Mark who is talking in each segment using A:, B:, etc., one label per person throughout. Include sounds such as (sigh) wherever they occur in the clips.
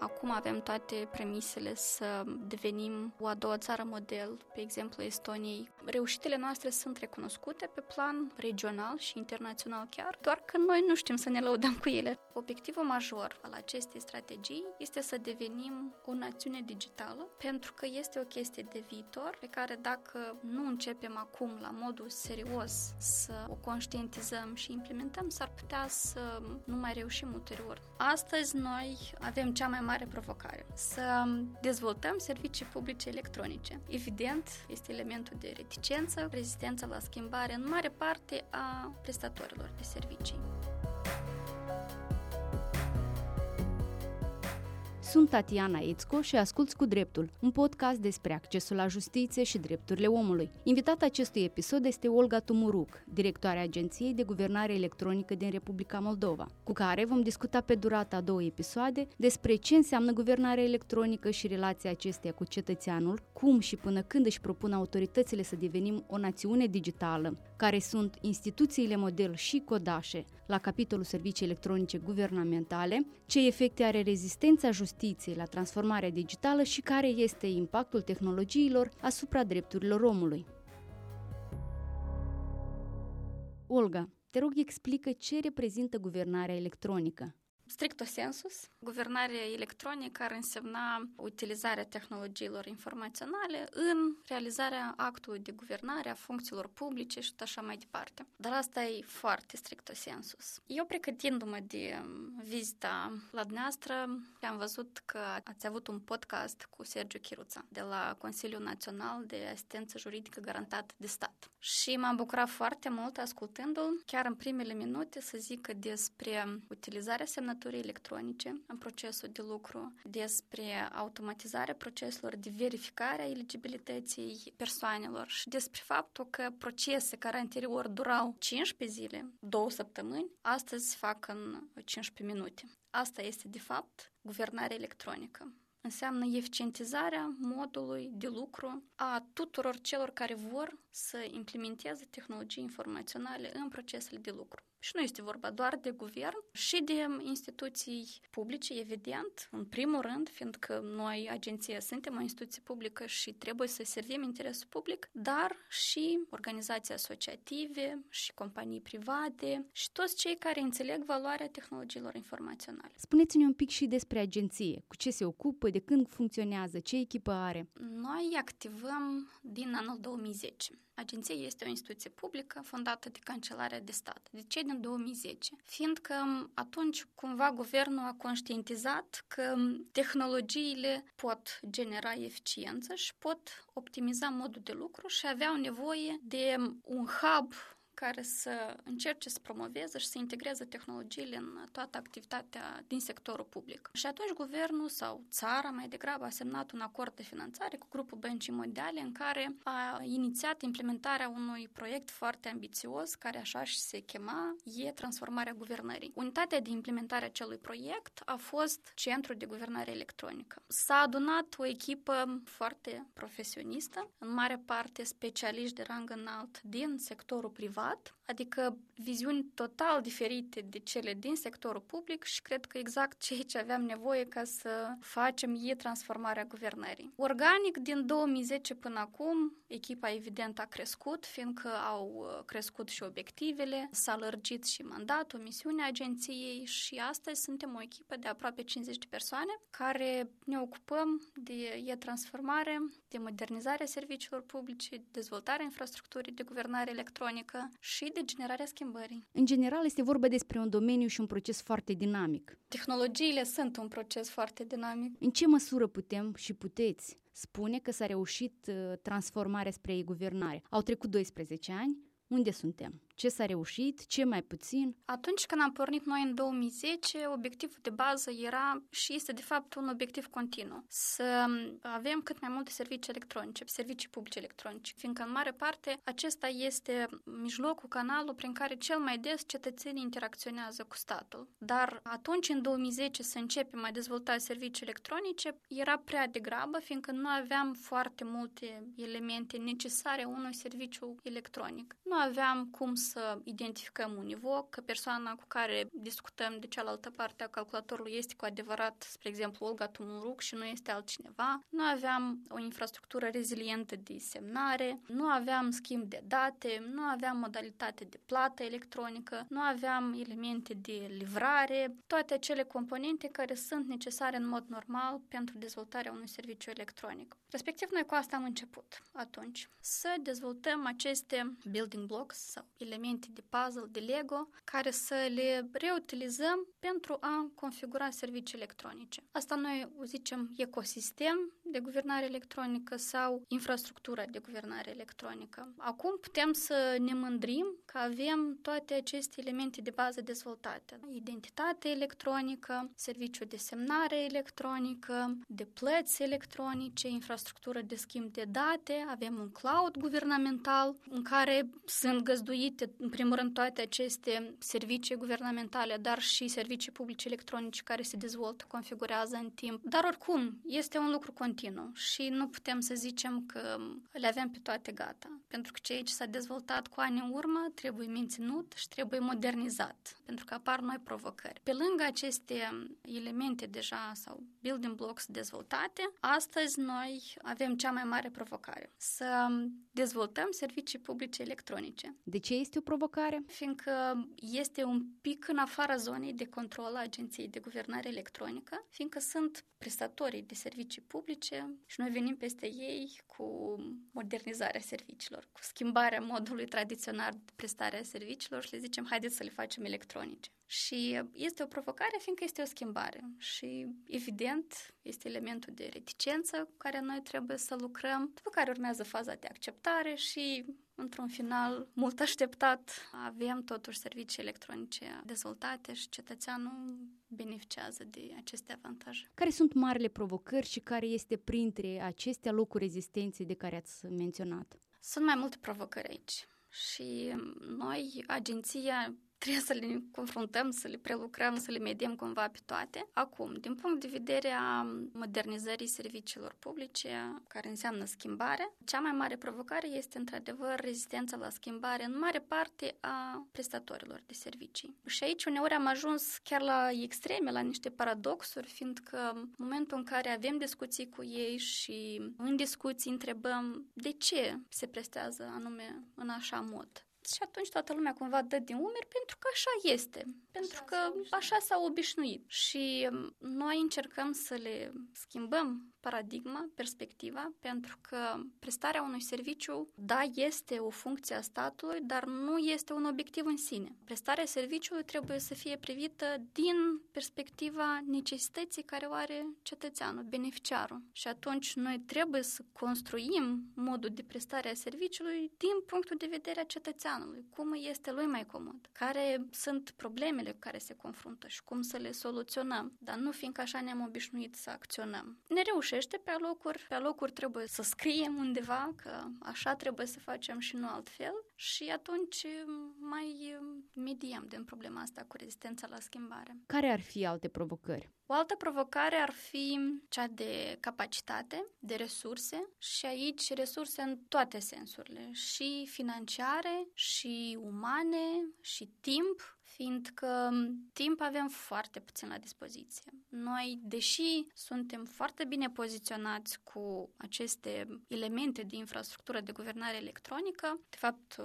A: Acum avem toate premisele să devenim o a doua țară model, pe exemplu Estoniei. Reușitele noastre sunt recunoscute pe plan regional și internațional chiar, doar că noi nu știm să ne lăudăm cu ele. Obiectivul major al acestei strategii este să devenim o națiune digitală, pentru că este o chestie de viitor pe care dacă nu începem acum la modul serios să o conștientizăm și implementăm, s-ar putea să nu mai reușim ulterior. Astăzi noi avem cea mai mare provocare, să dezvoltăm servicii publice electronice. Evident, este elementul de reticență, rezistență la schimbare în mare parte a prestatorilor de servicii.
B: Sunt Tatiana Ețco și asculți cu dreptul, un podcast despre accesul la justiție și drepturile omului. Invitata acestui episod este Olga Tumuruc, directoarea Agenției de Guvernare Electronică din Republica Moldova, cu care vom discuta pe durata a două episoade despre ce înseamnă guvernarea electronică și relația acesteia cu cetățeanul, cum și până când își propun autoritățile să devenim o națiune digitală, care sunt instituțiile model și codașe la capitolul servicii electronice guvernamentale, ce efecte are rezistența justiției justiției la transformarea digitală și care este impactul tehnologiilor asupra drepturilor omului. Olga, te rog explică ce reprezintă guvernarea electronică
A: stricto sensus, guvernarea electronică ar însemna utilizarea tehnologiilor informaționale în realizarea actului de guvernare a funcțiilor publice și așa mai departe. Dar asta e foarte stricto sensus. Eu, pregătindu-mă de vizita la dumneavoastră, am văzut că ați avut un podcast cu Sergiu Chiruța de la Consiliul Național de Asistență Juridică Garantată de Stat. Și m-am bucurat foarte mult ascultându-l, chiar în primele minute, să zică despre utilizarea semnăturii semnăturii electronice în procesul de lucru, despre automatizarea proceselor de verificare a eligibilității persoanelor și despre faptul că procese care anterior durau 15 zile, două săptămâni, astăzi se fac în 15 minute. Asta este, de fapt, guvernarea electronică înseamnă eficientizarea modului de lucru a tuturor celor care vor să implementeze tehnologii informaționale în procesele de lucru. Și nu este vorba doar de guvern, și de instituții publice, evident, în primul rând, fiindcă noi, agenția, suntem o instituție publică și trebuie să servim interesul public, dar și organizații asociative și companii private și toți cei care înțeleg valoarea tehnologiilor informaționale.
B: Spuneți-ne un pic și despre agenție. Cu ce se ocupă, de când funcționează, ce echipă are?
A: Noi activăm din anul 2010. Agenția este o instituție publică fondată de Cancelarea de Stat. De ce din 2010? Fiindcă atunci cumva guvernul a conștientizat că tehnologiile pot genera eficiență și pot optimiza modul de lucru și aveau nevoie de un hub care să încerce să promoveze și să integreze tehnologiile în toată activitatea din sectorul public. Și atunci guvernul sau țara mai degrabă a semnat un acord de finanțare cu grupul Băncii Mondiale în care a inițiat implementarea unui proiect foarte ambițios care așa și se chema e transformarea guvernării. Unitatea de implementare a acelui proiect a fost Centrul de Guvernare Electronică. S-a adunat o echipă foarte profesionistă, în mare parte specialiști de rang înalt din sectorul privat privat, adică viziuni total diferite de cele din sectorul public și cred că exact ceea ce aveam nevoie ca să facem e transformarea guvernării. Organic, din 2010 până acum, echipa evident a crescut, fiindcă au uh, crescut și obiectivele, s-a lărgit și mandatul, misiunea agenției și astăzi suntem o echipă de aproape 50 de persoane care ne ocupăm de e-transformare, de modernizarea serviciilor publice, dezvoltarea infrastructurii de guvernare electronică și de generarea schimbării.
B: În general, este vorba despre un domeniu și un proces foarte dinamic.
A: Tehnologiile sunt un proces foarte dinamic.
B: În ce măsură putem și puteți spune că s-a reușit uh, transformarea spre e-guvernare? Au trecut 12 ani, unde suntem? Ce s-a reușit? Ce mai puțin?
A: Atunci când am pornit noi în 2010, obiectivul de bază era și este de fapt un obiectiv continuu. Să avem cât mai multe servicii electronice, servicii publice electronice, fiindcă în mare parte acesta este mijlocul, canalul prin care cel mai des cetățenii interacționează cu statul. Dar atunci, în 2010, să începem a dezvolta servicii electronice era prea degrabă, fiindcă nu aveam foarte multe elemente necesare unui serviciu electronic. Nu aveam cum să să identificăm un nivo, că persoana cu care discutăm de cealaltă parte a calculatorului este cu adevărat, spre exemplu, Olga Tumuruc și nu este altcineva. Nu aveam o infrastructură rezilientă de semnare, nu aveam schimb de date, nu aveam modalitate de plată electronică, nu aveam elemente de livrare, toate acele componente care sunt necesare în mod normal pentru dezvoltarea unui serviciu electronic. Respectiv, noi cu asta am început atunci, să dezvoltăm aceste building blocks sau elemente de puzzle, de Lego, care să le reutilizăm pentru a configura servicii electronice. Asta noi o zicem ecosistem de guvernare electronică sau infrastructura de guvernare electronică. Acum putem să ne mândrim că avem toate aceste elemente de bază dezvoltate. Identitate electronică, serviciu de semnare electronică, de plăți electronice, infrastructură de schimb de date, avem un cloud guvernamental în care sunt găzduite, în primul rând, toate aceste servicii guvernamentale, dar și servicii publice electronice care se dezvoltă, configurează în timp. Dar oricum, este un lucru continuu și nu putem să zicem că le avem pe toate gata. Pentru că ceea ce s-a dezvoltat cu ani în urmă trebuie menținut și trebuie modernizat, pentru că apar noi provocări. Pe lângă aceste elemente deja sau building blocks dezvoltate, astăzi noi avem cea mai mare provocare. Să dezvoltăm servicii publice electronice.
B: De ce este o provocare?
A: Fiindcă este un pic în afara zonei de control a Agenției de Guvernare Electronică, fiindcă sunt prestatorii de servicii publice și noi venim peste ei cu modernizarea serviciilor, cu schimbarea modului tradițional de prestare a serviciilor și le zicem haideți să le facem electronice. Și este o provocare, fiindcă este o schimbare. Și, evident, este elementul de reticență cu care noi trebuie să lucrăm, după care urmează faza de acceptare și, într-un final mult așteptat, avem totuși servicii electronice dezvoltate și cetățeanul beneficiază de aceste avantaje.
B: Care sunt marile provocări și care este printre acestea locuri rezistenței de care ați menționat?
A: Sunt mai multe provocări aici. Și noi, agenția, trebuie să le confruntăm, să le prelucrăm, să le mediem cumva pe toate. Acum, din punct de vedere a modernizării serviciilor publice, care înseamnă schimbare, cea mai mare provocare este într-adevăr rezistența la schimbare în mare parte a prestatorilor de servicii. Și aici uneori am ajuns chiar la extreme, la niște paradoxuri, fiindcă în momentul în care avem discuții cu ei și în discuții întrebăm de ce se prestează anume în așa mod și atunci toată lumea cumva dă din umeri pentru că așa este, pentru că așa s-au obișnuit. Și um, noi încercăm să le schimbăm paradigma, perspectiva, pentru că prestarea unui serviciu, da, este o funcție a statului, dar nu este un obiectiv în sine. Prestarea serviciului trebuie să fie privită din perspectiva necesității care o are cetățeanul, beneficiarul. Și atunci noi trebuie să construim modul de prestare a serviciului din punctul de vedere a cetățeanului, cum este lui mai comod, care sunt problemele cu care se confruntă și cum să le soluționăm, dar nu fiindcă așa ne-am obișnuit să acționăm. Ne reușim reușește pe alocuri, pe alocuri trebuie să scriem undeva că așa trebuie să facem și nu altfel și atunci mai mediem din problema asta cu rezistența la schimbare.
B: Care ar fi alte provocări?
A: O altă provocare ar fi cea de capacitate, de resurse și aici resurse în toate sensurile, și financiare, și umane, și timp, fiindcă timp avem foarte puțin la dispoziție. Noi, deși suntem foarte bine poziționați cu aceste elemente de infrastructură de guvernare electronică, de fapt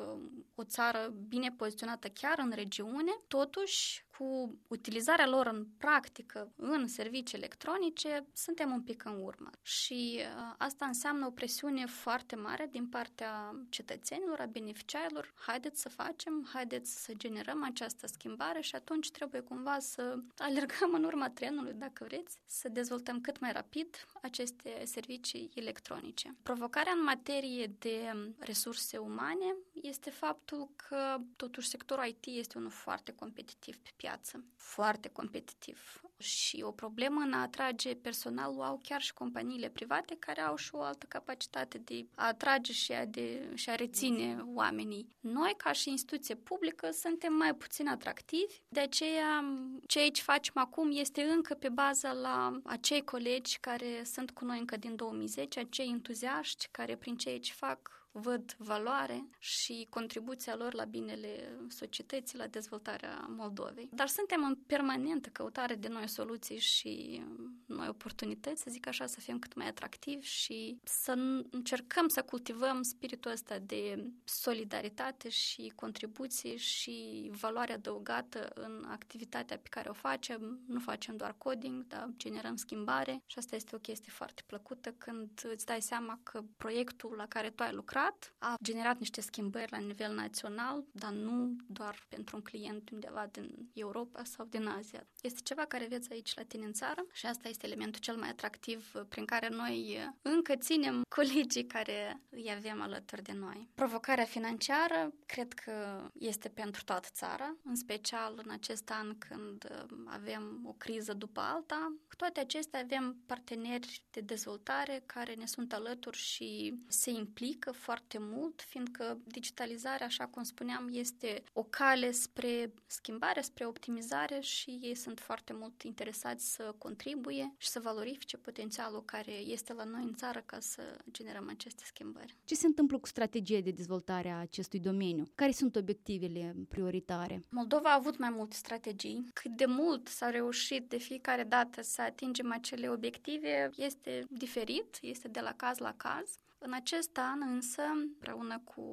A: o țară bine poziționată chiar în regiune, totuși cu utilizarea lor în practică în servicii electronice, suntem un pic în urmă. Și uh, asta înseamnă o presiune foarte mare din partea cetățenilor, a beneficiarilor. Haideți să facem, haideți să generăm această schimbare și atunci trebuie cumva să alergăm în urma trenului, dacă vreți, să dezvoltăm cât mai rapid aceste servicii electronice. Provocarea în materie de resurse umane este faptul că totuși sectorul IT este unul foarte competitiv pe piață, foarte competitiv. Și o problemă în a atrage personalul au chiar și companiile private care au și o altă capacitate de a atrage și a, de, și a reține oamenii. Noi, ca și instituție publică, suntem mai puțin atractivi, de aceea ceea ce facem acum este încă pe baza la acei colegi care sunt cu noi încă din 2010, acei entuziaști care prin ceea ce fac văd valoare și contribuția lor la binele societății, la dezvoltarea Moldovei. Dar suntem în permanentă căutare de noi soluții și noi oportunități, să zic așa, să fim cât mai atractivi și să încercăm să cultivăm spiritul ăsta de solidaritate și contribuție și valoare adăugată în activitatea pe care o facem. Nu facem doar coding, dar generăm schimbare și asta este o chestie foarte plăcută când îți dai seama că proiectul la care tu ai lucrat a generat niște schimbări la nivel național, dar nu doar pentru un client undeva din Europa sau din Asia. Este ceva care veți aici la tine în țară și asta este elementul cel mai atractiv prin care noi încă ținem colegii care îi avem alături de noi. Provocarea financiară cred că este pentru toată țara, în special în acest an când avem o criză după alta. Cu toate acestea avem parteneri de dezvoltare care ne sunt alături și se implică foarte mult, fiindcă digitalizarea, așa cum spuneam, este o cale spre schimbare, spre optimizare și ei sunt foarte mult interesați să contribuie și să valorifice potențialul care este la noi în țară ca să generăm aceste schimbări.
B: Ce se întâmplă cu strategia de dezvoltare a acestui domeniu? Care sunt obiectivele prioritare?
A: Moldova a avut mai multe strategii. Cât de mult s-a reușit de fiecare dată să atingem acele obiective este diferit, este de la caz la caz. În acest an însă, împreună cu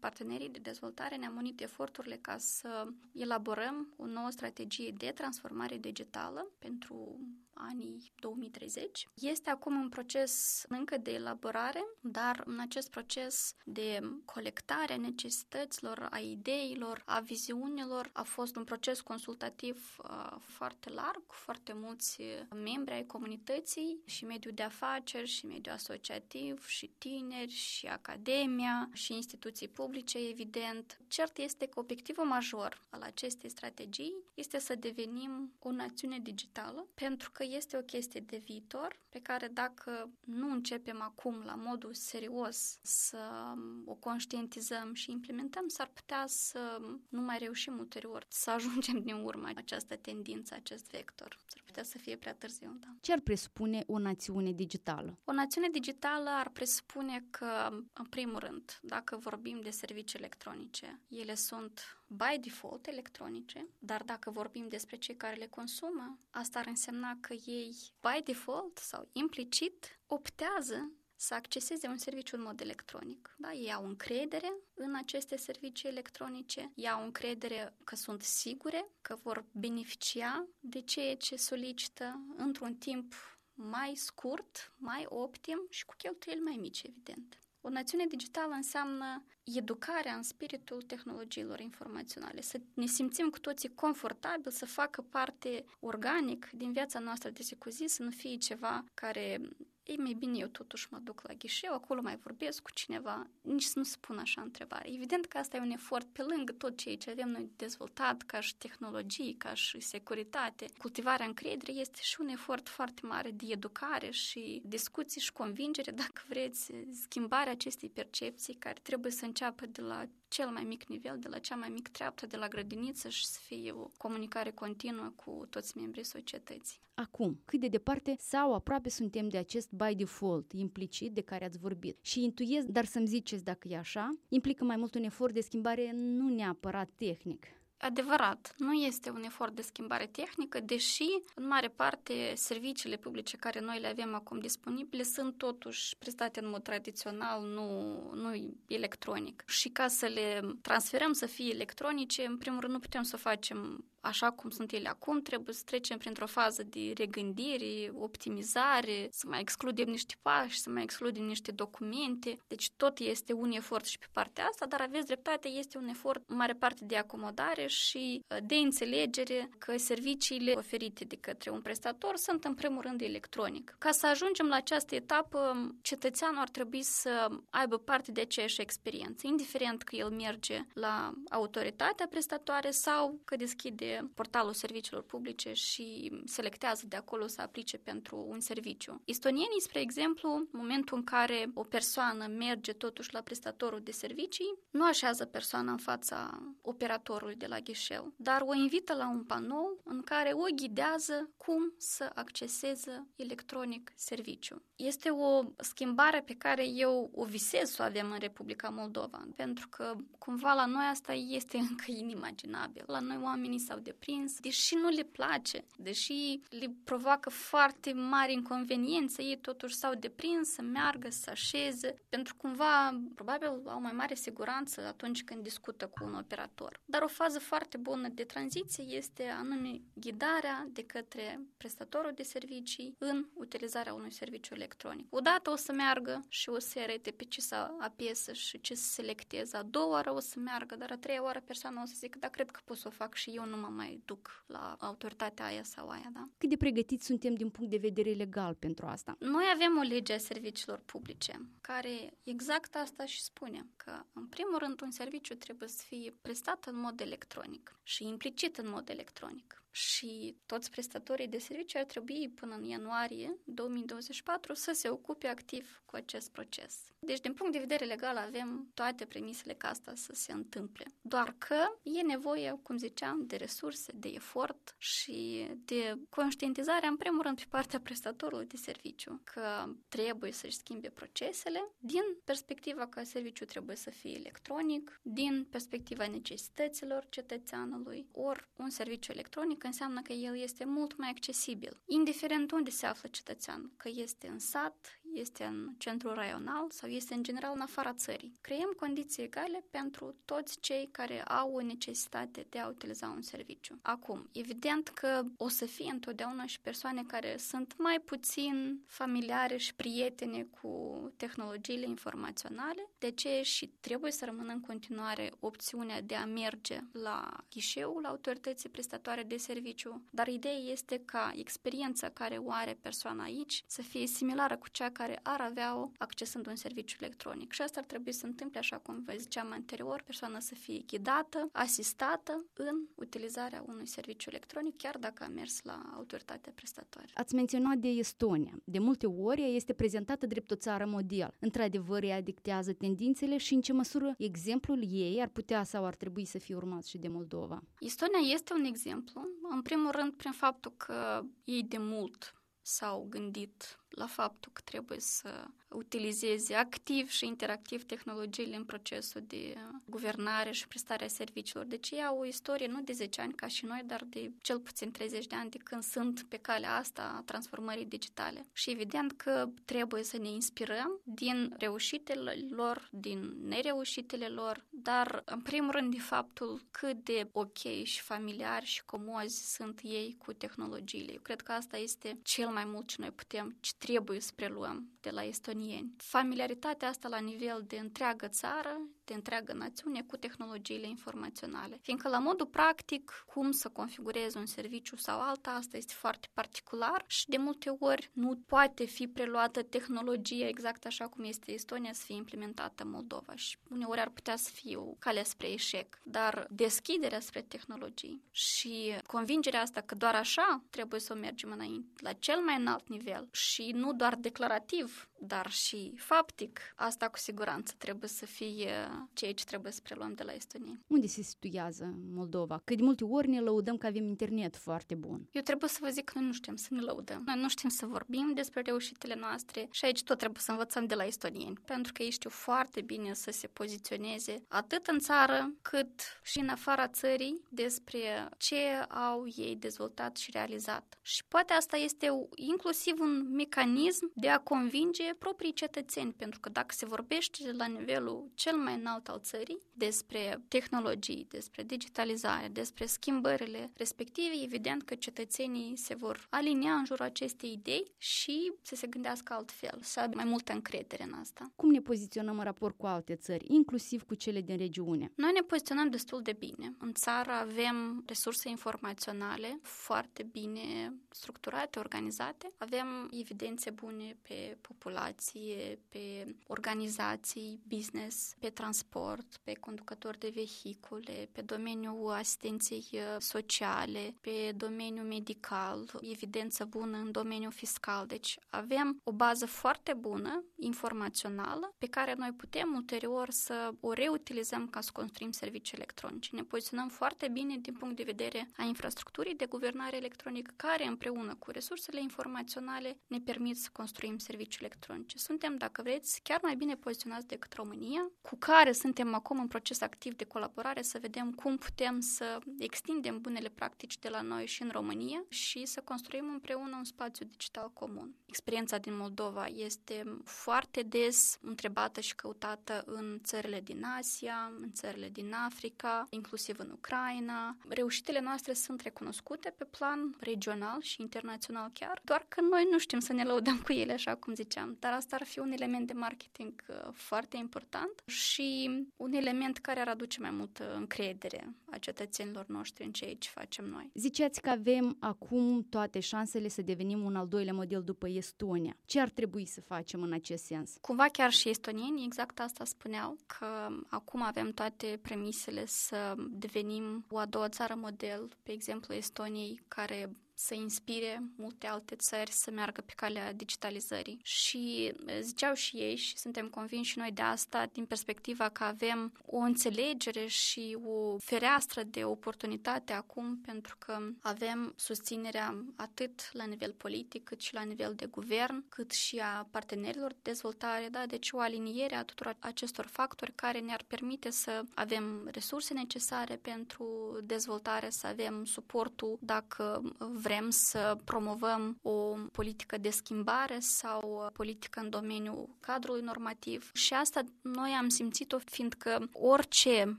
A: partenerii de dezvoltare, ne-am unit eforturile ca să elaborăm o nouă strategie de transformare digitală pentru anii 2030. Este acum un proces încă de elaborare, dar în acest proces de colectare a necesităților, a ideilor, a viziunilor, a fost un proces consultativ uh, foarte larg, cu foarte mulți membri ai comunității și mediul de afaceri și mediul asociativ și tineri și academia și instituții publice, evident. Cert este că obiectivul major al acestei strategii este să devenim o națiune digitală, pentru că este o chestie de viitor pe care dacă nu începem acum la modul serios să o conștientizăm și implementăm, s-ar putea să nu mai reușim ulterior să ajungem din urmă această tendință, acest vector. S-ar putea să fie prea târziu, da.
B: Ce ar presupune o națiune digitală?
A: O națiune digitală ar presupune că, în primul rând, dacă vorbim de servicii electronice, ele sunt by default electronice, dar dacă vorbim despre cei care le consumă, asta ar însemna că ei, by default sau implicit, optează să acceseze un serviciu în mod electronic. Da? Ei au încredere în aceste servicii electronice, ei au încredere că sunt sigure, că vor beneficia de ceea ce solicită într-un timp mai scurt, mai optim și cu cheltuieli mai mici, evident. O națiune digitală înseamnă educarea în spiritul tehnologiilor informaționale, să ne simțim cu toții confortabil, să facă parte organic din viața noastră de zi cu zi, să nu fie ceva care ei, mai bine eu totuși mă duc la ghișeu, acolo mai vorbesc cu cineva, nici să nu spun așa întrebare. Evident că asta e un efort pe lângă tot ceea ce avem noi dezvoltat ca și tehnologii, ca și securitate. Cultivarea încrederii este și un efort foarte mare de educare și discuții și convingere, dacă vreți, schimbarea acestei percepții care trebuie să înceapă de la cel mai mic nivel, de la cea mai mic treaptă, de la grădiniță și să fie o comunicare continuă cu toți membrii societății.
B: Acum, cât de departe sau aproape suntem de acest by default, implicit, de care ați vorbit. Și intuiez, dar să-mi ziceți dacă e așa, implică mai mult un efort de schimbare nu neapărat tehnic.
A: Adevărat, nu este un efort de schimbare tehnică, deși, în mare parte, serviciile publice care noi le avem acum disponibile sunt totuși prestate în mod tradițional, nu, nu electronic. Și ca să le transferăm să fie electronice, în primul rând nu putem să o facem așa cum sunt ele acum, trebuie să trecem printr-o fază de regândire, optimizare, să mai excludem niște pași, să mai excludem niște documente. Deci tot este un efort și pe partea asta, dar aveți dreptate, este un efort în mare parte de acomodare și uh, de înțelegere că serviciile oferite de către un prestator sunt în primul rând electronic. Ca să ajungem la această etapă, cetățeanul ar trebui să aibă parte de aceeași experiență, indiferent că el merge la autoritatea prestatoare sau că deschide portalul serviciilor publice și selectează de acolo să aplice pentru un serviciu. Estonienii, spre exemplu, în momentul în care o persoană merge totuși la prestatorul de servicii, nu așează persoana în fața operatorului de la ghișeu, dar o invită la un panou în care o ghidează cum să acceseze electronic serviciu. Este o schimbare pe care eu o visez să o avem în Republica Moldova, pentru că cumva la noi asta este (laughs) încă inimaginabil. La noi oamenii s-au deprins, deși nu le place, deși le provoacă foarte mari inconveniențe, ei totuși s-au deprins să meargă, să așeze, pentru cumva probabil au mai mare siguranță atunci când discută cu un operator. Dar o fază foarte bună de tranziție este anume ghidarea de către prestatorul de servicii în utilizarea unui serviciu electronic. Odată o să meargă și o să arete pe ce să apese și ce să selecteze. A doua oară o să meargă, dar a treia oară persoana o să zică, da, cred că pot să o fac și eu nu mă mai duc la autoritatea aia sau aia, da?
B: Cât de pregătiți suntem din punct de vedere legal pentru asta?
A: Noi avem o lege a serviciilor publice care exact asta și spune, că în primul rând un serviciu trebuie să fie prestat în mod electronic și implicit în mod electronic și toți prestatorii de servicii ar trebui până în ianuarie 2024 să se ocupe activ cu acest proces. Deci, din punct de vedere legal, avem toate premisele ca asta să se întâmple. Doar că e nevoie, cum ziceam, de resurse, de efort și de conștientizare, în primul rând, pe partea prestatorului de serviciu, că trebuie să-și schimbe procesele din perspectiva că serviciul trebuie să fie electronic, din perspectiva necesităților cetățeanului, ori un serviciu electronic economic înseamnă că el este mult mai accesibil, indiferent unde se află cetățeanul, că este în sat, este în centrul raional sau este în general în afara țării. Creăm condiții egale pentru toți cei care au o necesitate de a utiliza un serviciu. Acum, evident că o să fie întotdeauna și persoane care sunt mai puțin familiare și prietene cu tehnologiile informaționale, de ce și trebuie să rămână în continuare opțiunea de a merge la ghișeul autorității prestatoare de serviciu, dar ideea este ca experiența care o are persoana aici să fie similară cu cea care ar avea-o accesând un serviciu electronic. Și asta ar trebui să întâmple, așa cum vă ziceam anterior, persoana să fie ghidată, asistată în utilizarea unui serviciu electronic, chiar dacă a mers la autoritatea prestatoare.
B: Ați menționat de Estonia. De multe ori ea este prezentată drept o țară model. Într-adevăr, ea dictează tendințele și în ce măsură exemplul ei ar putea sau ar trebui să fie urmat și de Moldova.
A: Estonia este un exemplu, în primul rând prin faptul că ei de mult s-au gândit la faptul că trebuie să utilizeze activ și interactiv tehnologiile în procesul de guvernare și prestarea serviciilor. Deci ei au o istorie nu de 10 ani ca și noi, dar de cel puțin 30 de ani de când sunt pe calea asta a transformării digitale. Și evident că trebuie să ne inspirăm din reușitele lor, din nereușitele lor, dar în primul rând de faptul cât de ok și familiari și comozi sunt ei cu tehnologiile. Eu cred că asta este cel mai mult ce noi putem, ce trebuie să preluăm de la estonieni. Familiaritatea asta la nivel de întreagă țară de întreagă națiune cu tehnologiile informaționale. Fiindcă la modul practic, cum să configurezi un serviciu sau alta, asta este foarte particular și de multe ori nu poate fi preluată tehnologia exact așa cum este Estonia să fie implementată în Moldova și uneori ar putea să fie o cale spre eșec. Dar deschiderea spre tehnologii și convingerea asta că doar așa trebuie să o mergem înainte, la cel mai înalt nivel și nu doar declarativ, dar și faptic, asta cu siguranță trebuie să fie ceea ce trebuie să preluăm de la Estonia.
B: Unde se situează Moldova? Că de multe ori ne lăudăm că avem internet foarte bun.
A: Eu trebuie să vă zic că noi nu știm să ne lăudăm. Noi nu știm să vorbim despre reușitele noastre și aici tot trebuie să învățăm de la estonieni, pentru că ei știu foarte bine să se poziționeze atât în țară cât și în afara țării despre ce au ei dezvoltat și realizat. Și poate asta este inclusiv un mecanism de a convinge proprii cetățeni, pentru că dacă se vorbește la nivelul cel mai înalt înalt al țării, despre tehnologii, despre digitalizare, despre schimbările respective, evident că cetățenii se vor alinia în jurul acestei idei și să se gândească altfel, să aibă mai multă încredere în asta.
B: Cum ne poziționăm în raport cu alte țări, inclusiv cu cele din regiune?
A: Noi ne poziționăm destul de bine. În țară avem resurse informaționale foarte bine structurate, organizate. Avem evidențe bune pe populație legislație, pe organizații, business, pe transport, pe conducători de vehicule, pe domeniul asistenței uh, sociale, pe domeniul medical, evidență bună în domeniul fiscal. Deci avem o bază foarte bună, informațională, pe care noi putem ulterior să o reutilizăm ca să construim servicii electronice. Ne poziționăm foarte bine din punct de vedere a infrastructurii de guvernare electronică, care împreună cu resursele informaționale ne permit să construim servicii electronice. Suntem, dacă vreți, chiar mai bine poziționați decât România, cu care suntem acum în proces activ de colaborare să vedem cum putem să extindem bunele practici de la noi și în România și să construim împreună un spațiu digital comun. Experiența din Moldova este foarte des întrebată și căutată în țările din Asia, în țările din Africa, inclusiv în Ucraina. Reușitele noastre sunt recunoscute pe plan regional și internațional chiar, doar că noi nu știm să ne lăudăm cu ele, așa cum ziceam. Dar asta ar fi un element de marketing uh, foarte important și un element care ar aduce mai multă încredere a cetățenilor noștri în ceea ce facem noi.
B: Ziceați că avem acum toate șansele să devenim un al doilea model după Estonia. Ce ar trebui să facem în acest sens?
A: Cumva chiar și estonienii exact asta spuneau, că acum avem toate premisele să devenim o a doua țară model, pe exemplu Estoniei, care să inspire multe alte țări să meargă pe calea digitalizării. Și ziceau și ei și suntem convinși și noi de asta din perspectiva că avem o înțelegere și o fereastră de oportunitate acum pentru că avem susținerea atât la nivel politic cât și la nivel de guvern, cât și a partenerilor de dezvoltare, da? deci o aliniere a tuturor acestor factori care ne-ar permite să avem resurse necesare pentru dezvoltare, să avem suportul dacă vrem vrem să promovăm o politică de schimbare sau o politică în domeniul cadrului normativ. Și asta noi am simțit-o fiindcă orice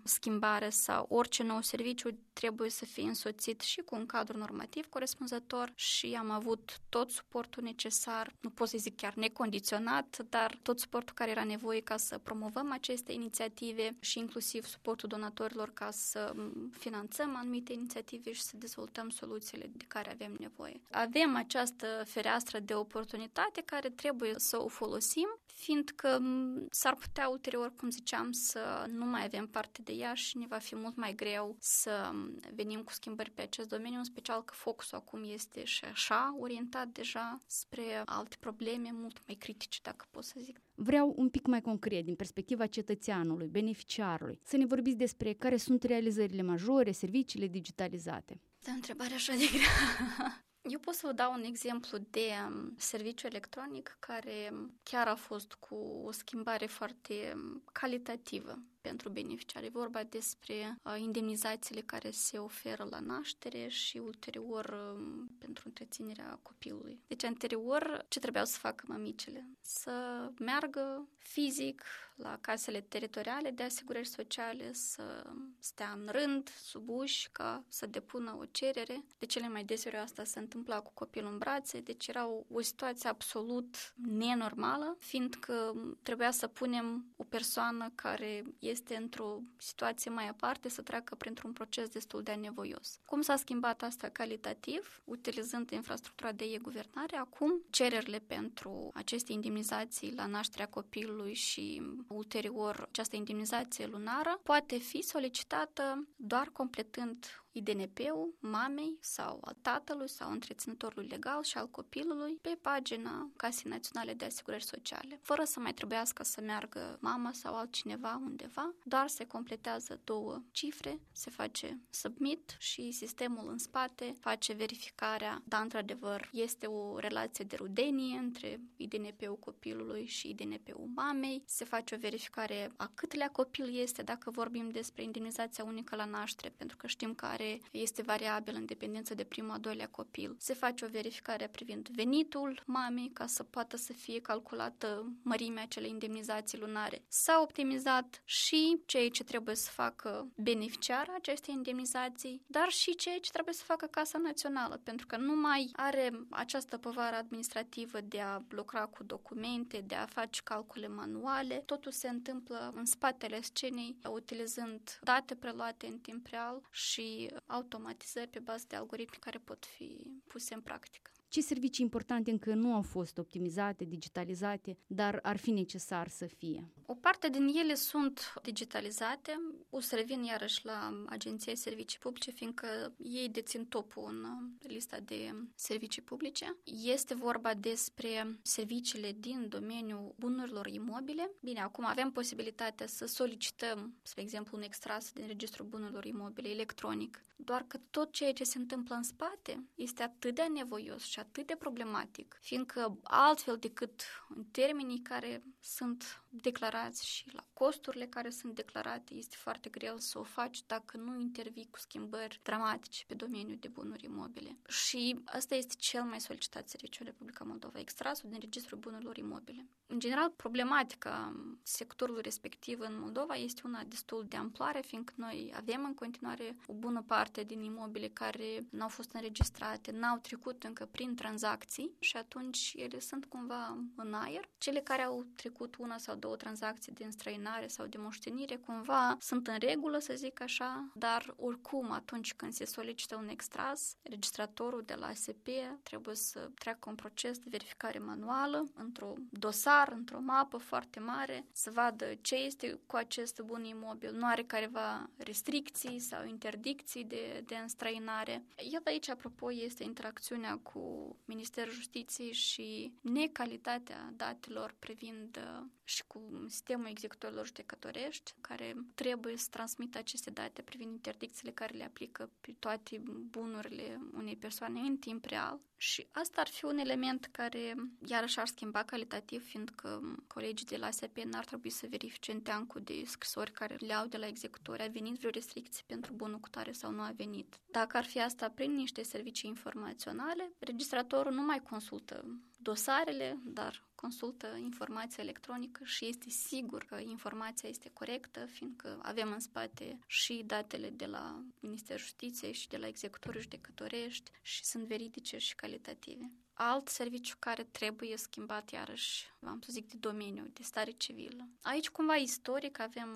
A: schimbare sau orice nou serviciu trebuie să fie însoțit și cu un cadru normativ corespunzător și am avut tot suportul necesar, nu pot să zic chiar necondiționat, dar tot suportul care era nevoie ca să promovăm aceste inițiative și inclusiv suportul donatorilor ca să finanțăm anumite inițiative și să dezvoltăm soluțiile de care avem nevoie. Avem această fereastră de oportunitate care trebuie să o folosim, fiindcă s-ar putea ulterior, cum ziceam, să nu mai avem parte de ea și ne va fi mult mai greu să venim cu schimbări pe acest domeniu, în special că focusul acum este și așa orientat deja spre alte probleme mult mai critice, dacă pot să zic.
B: Vreau un pic mai concret, din perspectiva cetățeanului, beneficiarului, să ne vorbiți despre care sunt realizările majore, serviciile digitalizate.
A: Da, întrebare așa de grea. (laughs) Eu pot să vă dau un exemplu de um, serviciu electronic care chiar a fost cu o schimbare foarte um, calitativă pentru beneficiari. E vorba despre uh, indemnizațiile care se oferă la naștere și ulterior uh, pentru întreținerea copilului. Deci anterior, ce trebuiau să facă mămicile? Să meargă fizic la casele teritoriale de asigurări sociale, să stea în rând, sub uși, ca să depună o cerere. De cele mai deseori asta se întâmpla cu copilul în brațe, deci era o, o situație absolut nenormală, fiindcă trebuia să punem o persoană care este într-o situație mai aparte să treacă printr-un proces destul de anevoios. Cum s-a schimbat asta calitativ, utilizând infrastructura de e-guvernare, acum cererile pentru aceste indemnizații la nașterea copilului și ulterior această indemnizație lunară poate fi solicitată doar completând IDNP-ul mamei sau al tatălui sau întreținătorului legal și al copilului pe pagina Casei Naționale de Asigurări Sociale, fără să mai trebuiască să meargă mama sau altcineva undeva, doar se completează două cifre, se face submit și sistemul în spate face verificarea, da, într-adevăr, este o relație de rudenie între IDNP-ul copilului și IDNP-ul mamei, se face o verificare a câtlea copil este dacă vorbim despre indemnizația unică la naștere, pentru că știm că are care este variabil în dependență de primul, a doilea copil. Se face o verificare privind venitul mamei ca să poată să fie calculată mărimea acelei indemnizații lunare. S-a optimizat și ceea ce trebuie să facă beneficiara acestei indemnizații, dar și ceea ce trebuie să facă Casa Națională, pentru că nu mai are această povară administrativă de a lucra cu documente, de a face calcule manuale. Totul se întâmplă în spatele scenei, utilizând date preluate în timp real și automatizări pe bază de algoritmi care pot fi puse în practică.
B: Ce servicii importante încă nu au fost optimizate, digitalizate, dar ar fi necesar să fie?
A: O parte din ele sunt digitalizate. O să revin iarăși la Agenția Servicii Publice, fiindcă ei dețin topul în lista de servicii publice. Este vorba despre serviciile din domeniul bunurilor imobile. Bine, acum avem posibilitatea să solicităm, spre exemplu, un extras din Registrul Bunurilor Imobile electronic, doar că tot ceea ce se întâmplă în spate este atât de nevoios și atât de problematic, fiindcă altfel decât în termenii care sunt declarați și la costurile care sunt declarate, este foarte greu să o faci dacă nu intervii cu schimbări dramatice pe domeniul de bunuri imobile. Și asta este cel mai solicitat serviciu Republica Moldova, extrasul din Registrul Bunurilor Imobile. În general, problematica sectorului respectiv în Moldova este una destul de amploare, fiindcă noi avem în continuare o bună parte din imobile care nu au fost înregistrate, n-au trecut încă prin tranzacții și atunci ele sunt cumva în aer. Cele care au trecut una sau două tranzacții de înstrăinare sau de moștenire cumva sunt în regulă, să zic așa, dar oricum atunci când se solicită un extras, registratorul de la ASP trebuie să treacă un proces de verificare manuală într-o dosar clar, într-o mapă foarte mare, să vadă ce este cu acest bun imobil, nu are careva restricții sau interdicții de, de înstrăinare. Iată aici, apropo, este interacțiunea cu Ministerul Justiției și necalitatea datelor privind uh, și cu sistemul executorilor judecătorești, care trebuie să transmită aceste date privind interdicțiile care le aplică pe toate bunurile unei persoane în timp real. Și asta ar fi un element care iarăși ar schimba calitativ, fiindcă colegii de la SAP n-ar trebui să verifice în teancul de scrisori care le au de la executori. A venit vreo restricție pentru bunul cu tare sau nu a venit. Dacă ar fi asta prin niște servicii informaționale, registratorul nu mai consultă dosarele, dar consultă informația electronică și este sigur că informația este corectă, fiindcă avem în spate și datele de la Ministerul Justiției și de la executorii judecătorești și sunt veridice și calitative alt serviciu care trebuie schimbat iarăși, v-am să zic, de domeniu, de stare civilă. Aici, cumva, istoric, avem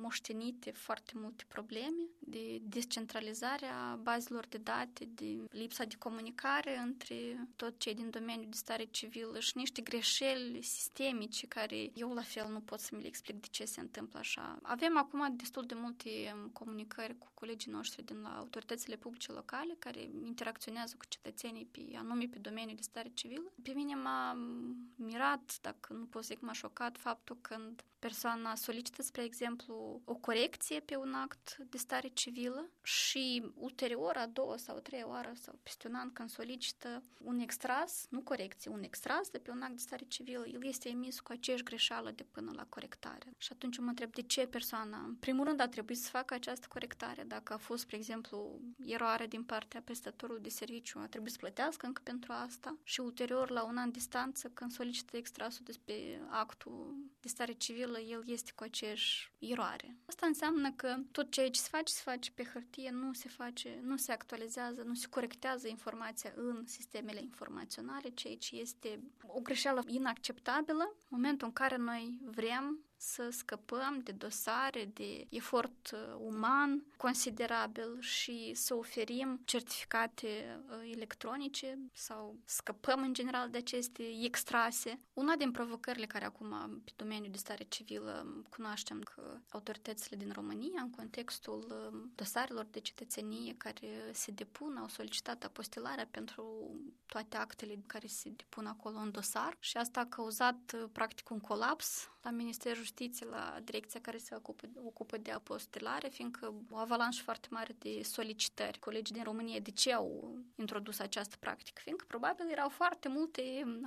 A: moștenite foarte multe probleme de descentralizare a bazelor de date, de lipsa de comunicare între tot cei din domeniul de stare civilă și niște greșeli sistemice care eu la fel nu pot să mi le explic de ce se întâmplă așa. Avem acum destul de multe comunicări cu colegii noștri din la autoritățile publice locale care interacționează cu cetățenii pe anume pe domeniul de stare civilă. Pe mine m-a mirat, dacă nu pot zic m-a șocat, faptul când persoana solicită, spre exemplu, o corecție pe un act de stare civilă și ulterior, a doua sau a treia oară sau peste un an, când solicită un extras, nu corecție, un extras de pe un act de stare civilă, el este emis cu aceeași greșeală de până la corectare. Și atunci mă întreb de ce persoana, în primul rând, a trebuit să facă această corectare. Dacă a fost, spre exemplu, eroare din partea prestatorului de serviciu, a trebuit să plătească încă pentru asta și ulterior, la un an distanță, când solicită extrasul despre actul de stare civilă, el este cu aceeași eroare. Asta înseamnă că tot ceea ce se face, se face pe hârtie, nu se face, nu se actualizează, nu se corectează informația în sistemele informaționale, ceea ce este o greșeală inacceptabilă în momentul în care noi vrem să scăpăm de dosare, de efort uh, uman considerabil și să oferim certificate uh, electronice sau scăpăm în general de aceste extrase. Una din provocările care acum pe domeniul de stare civilă cunoaștem că autoritățile din România în contextul uh, dosarelor de cetățenie care se depun au solicitat apostilarea pentru toate actele care se depun acolo în dosar și asta a cauzat practic un colaps la Ministerul Justiției, la direcția care se ocupă, ocupă de apostilare, fiindcă o avalanșă foarte mare de solicitări. Colegii din România de ce au introdus această practică? Fiindcă probabil erau foarte multe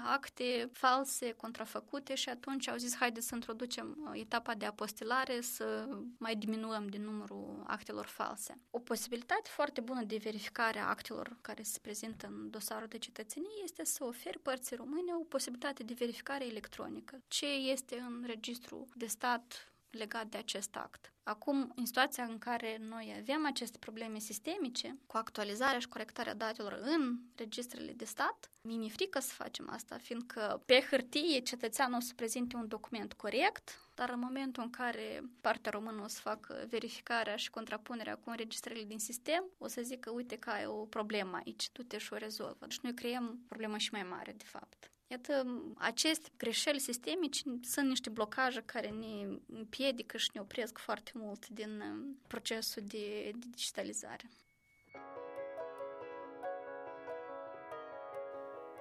A: acte false, contrafăcute și atunci au zis haideți să introducem uh, etapa de apostilare, să mai diminuăm din numărul actelor false. O posibilitate foarte bună de verificare a actelor care se prezintă în dosarul de cetățenie este să oferi părții române o posibilitate de verificare electronică. Ce este în registru de stat legat de acest act. Acum, în situația în care noi avem aceste probleme sistemice, cu actualizarea și corectarea datelor în registrele de stat, mi-e frică să facem asta, fiindcă pe hârtie cetățeanul o să prezinte un document corect, dar în momentul în care partea română o să facă verificarea și contrapunerea cu înregistrările din sistem, o să zică, uite că ai o problemă aici, tu te și o rezolvă. Deci noi creăm problemă și mai mare, de fapt. Iată, aceste greșeli sistemici sunt niște blocaje care ne împiedică și ne opresc foarte mult din uh, procesul de digitalizare.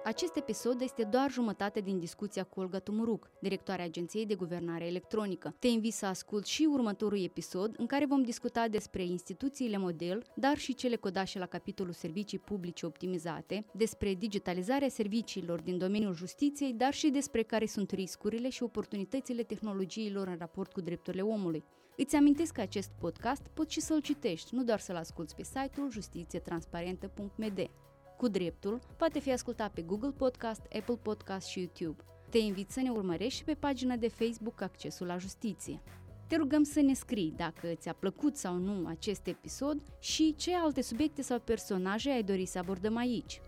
B: Acest episod este doar jumătate din discuția cu Olga Tumuruc, directoarea Agenției de Guvernare Electronică. Te invit să ascult și următorul episod în care vom discuta despre instituțiile model, dar și cele codașe la capitolul servicii publice optimizate, despre digitalizarea serviciilor din domeniul justiției, dar și despre care sunt riscurile și oportunitățile tehnologiilor în raport cu drepturile omului. Îți amintesc că acest podcast poți și să-l citești, nu doar să-l asculți pe site-ul justițietransparentă.md. Cu dreptul poate fi ascultat pe Google Podcast, Apple Podcast și YouTube. Te invit să ne urmărești și pe pagina de Facebook Accesul la Justiție. Te rugăm să ne scrii dacă ți-a plăcut sau nu acest episod și ce alte subiecte sau personaje ai dori să abordăm aici.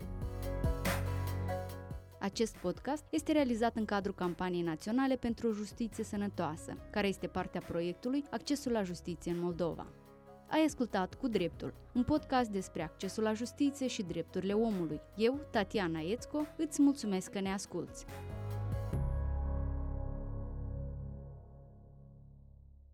B: Acest podcast este realizat în cadrul campaniei naționale pentru o justiție sănătoasă, care este partea proiectului Accesul la Justiție în Moldova. Ai ascultat Cu Dreptul, un podcast despre accesul la justiție și drepturile omului. Eu, Tatiana Ețco, îți mulțumesc că ne asculți.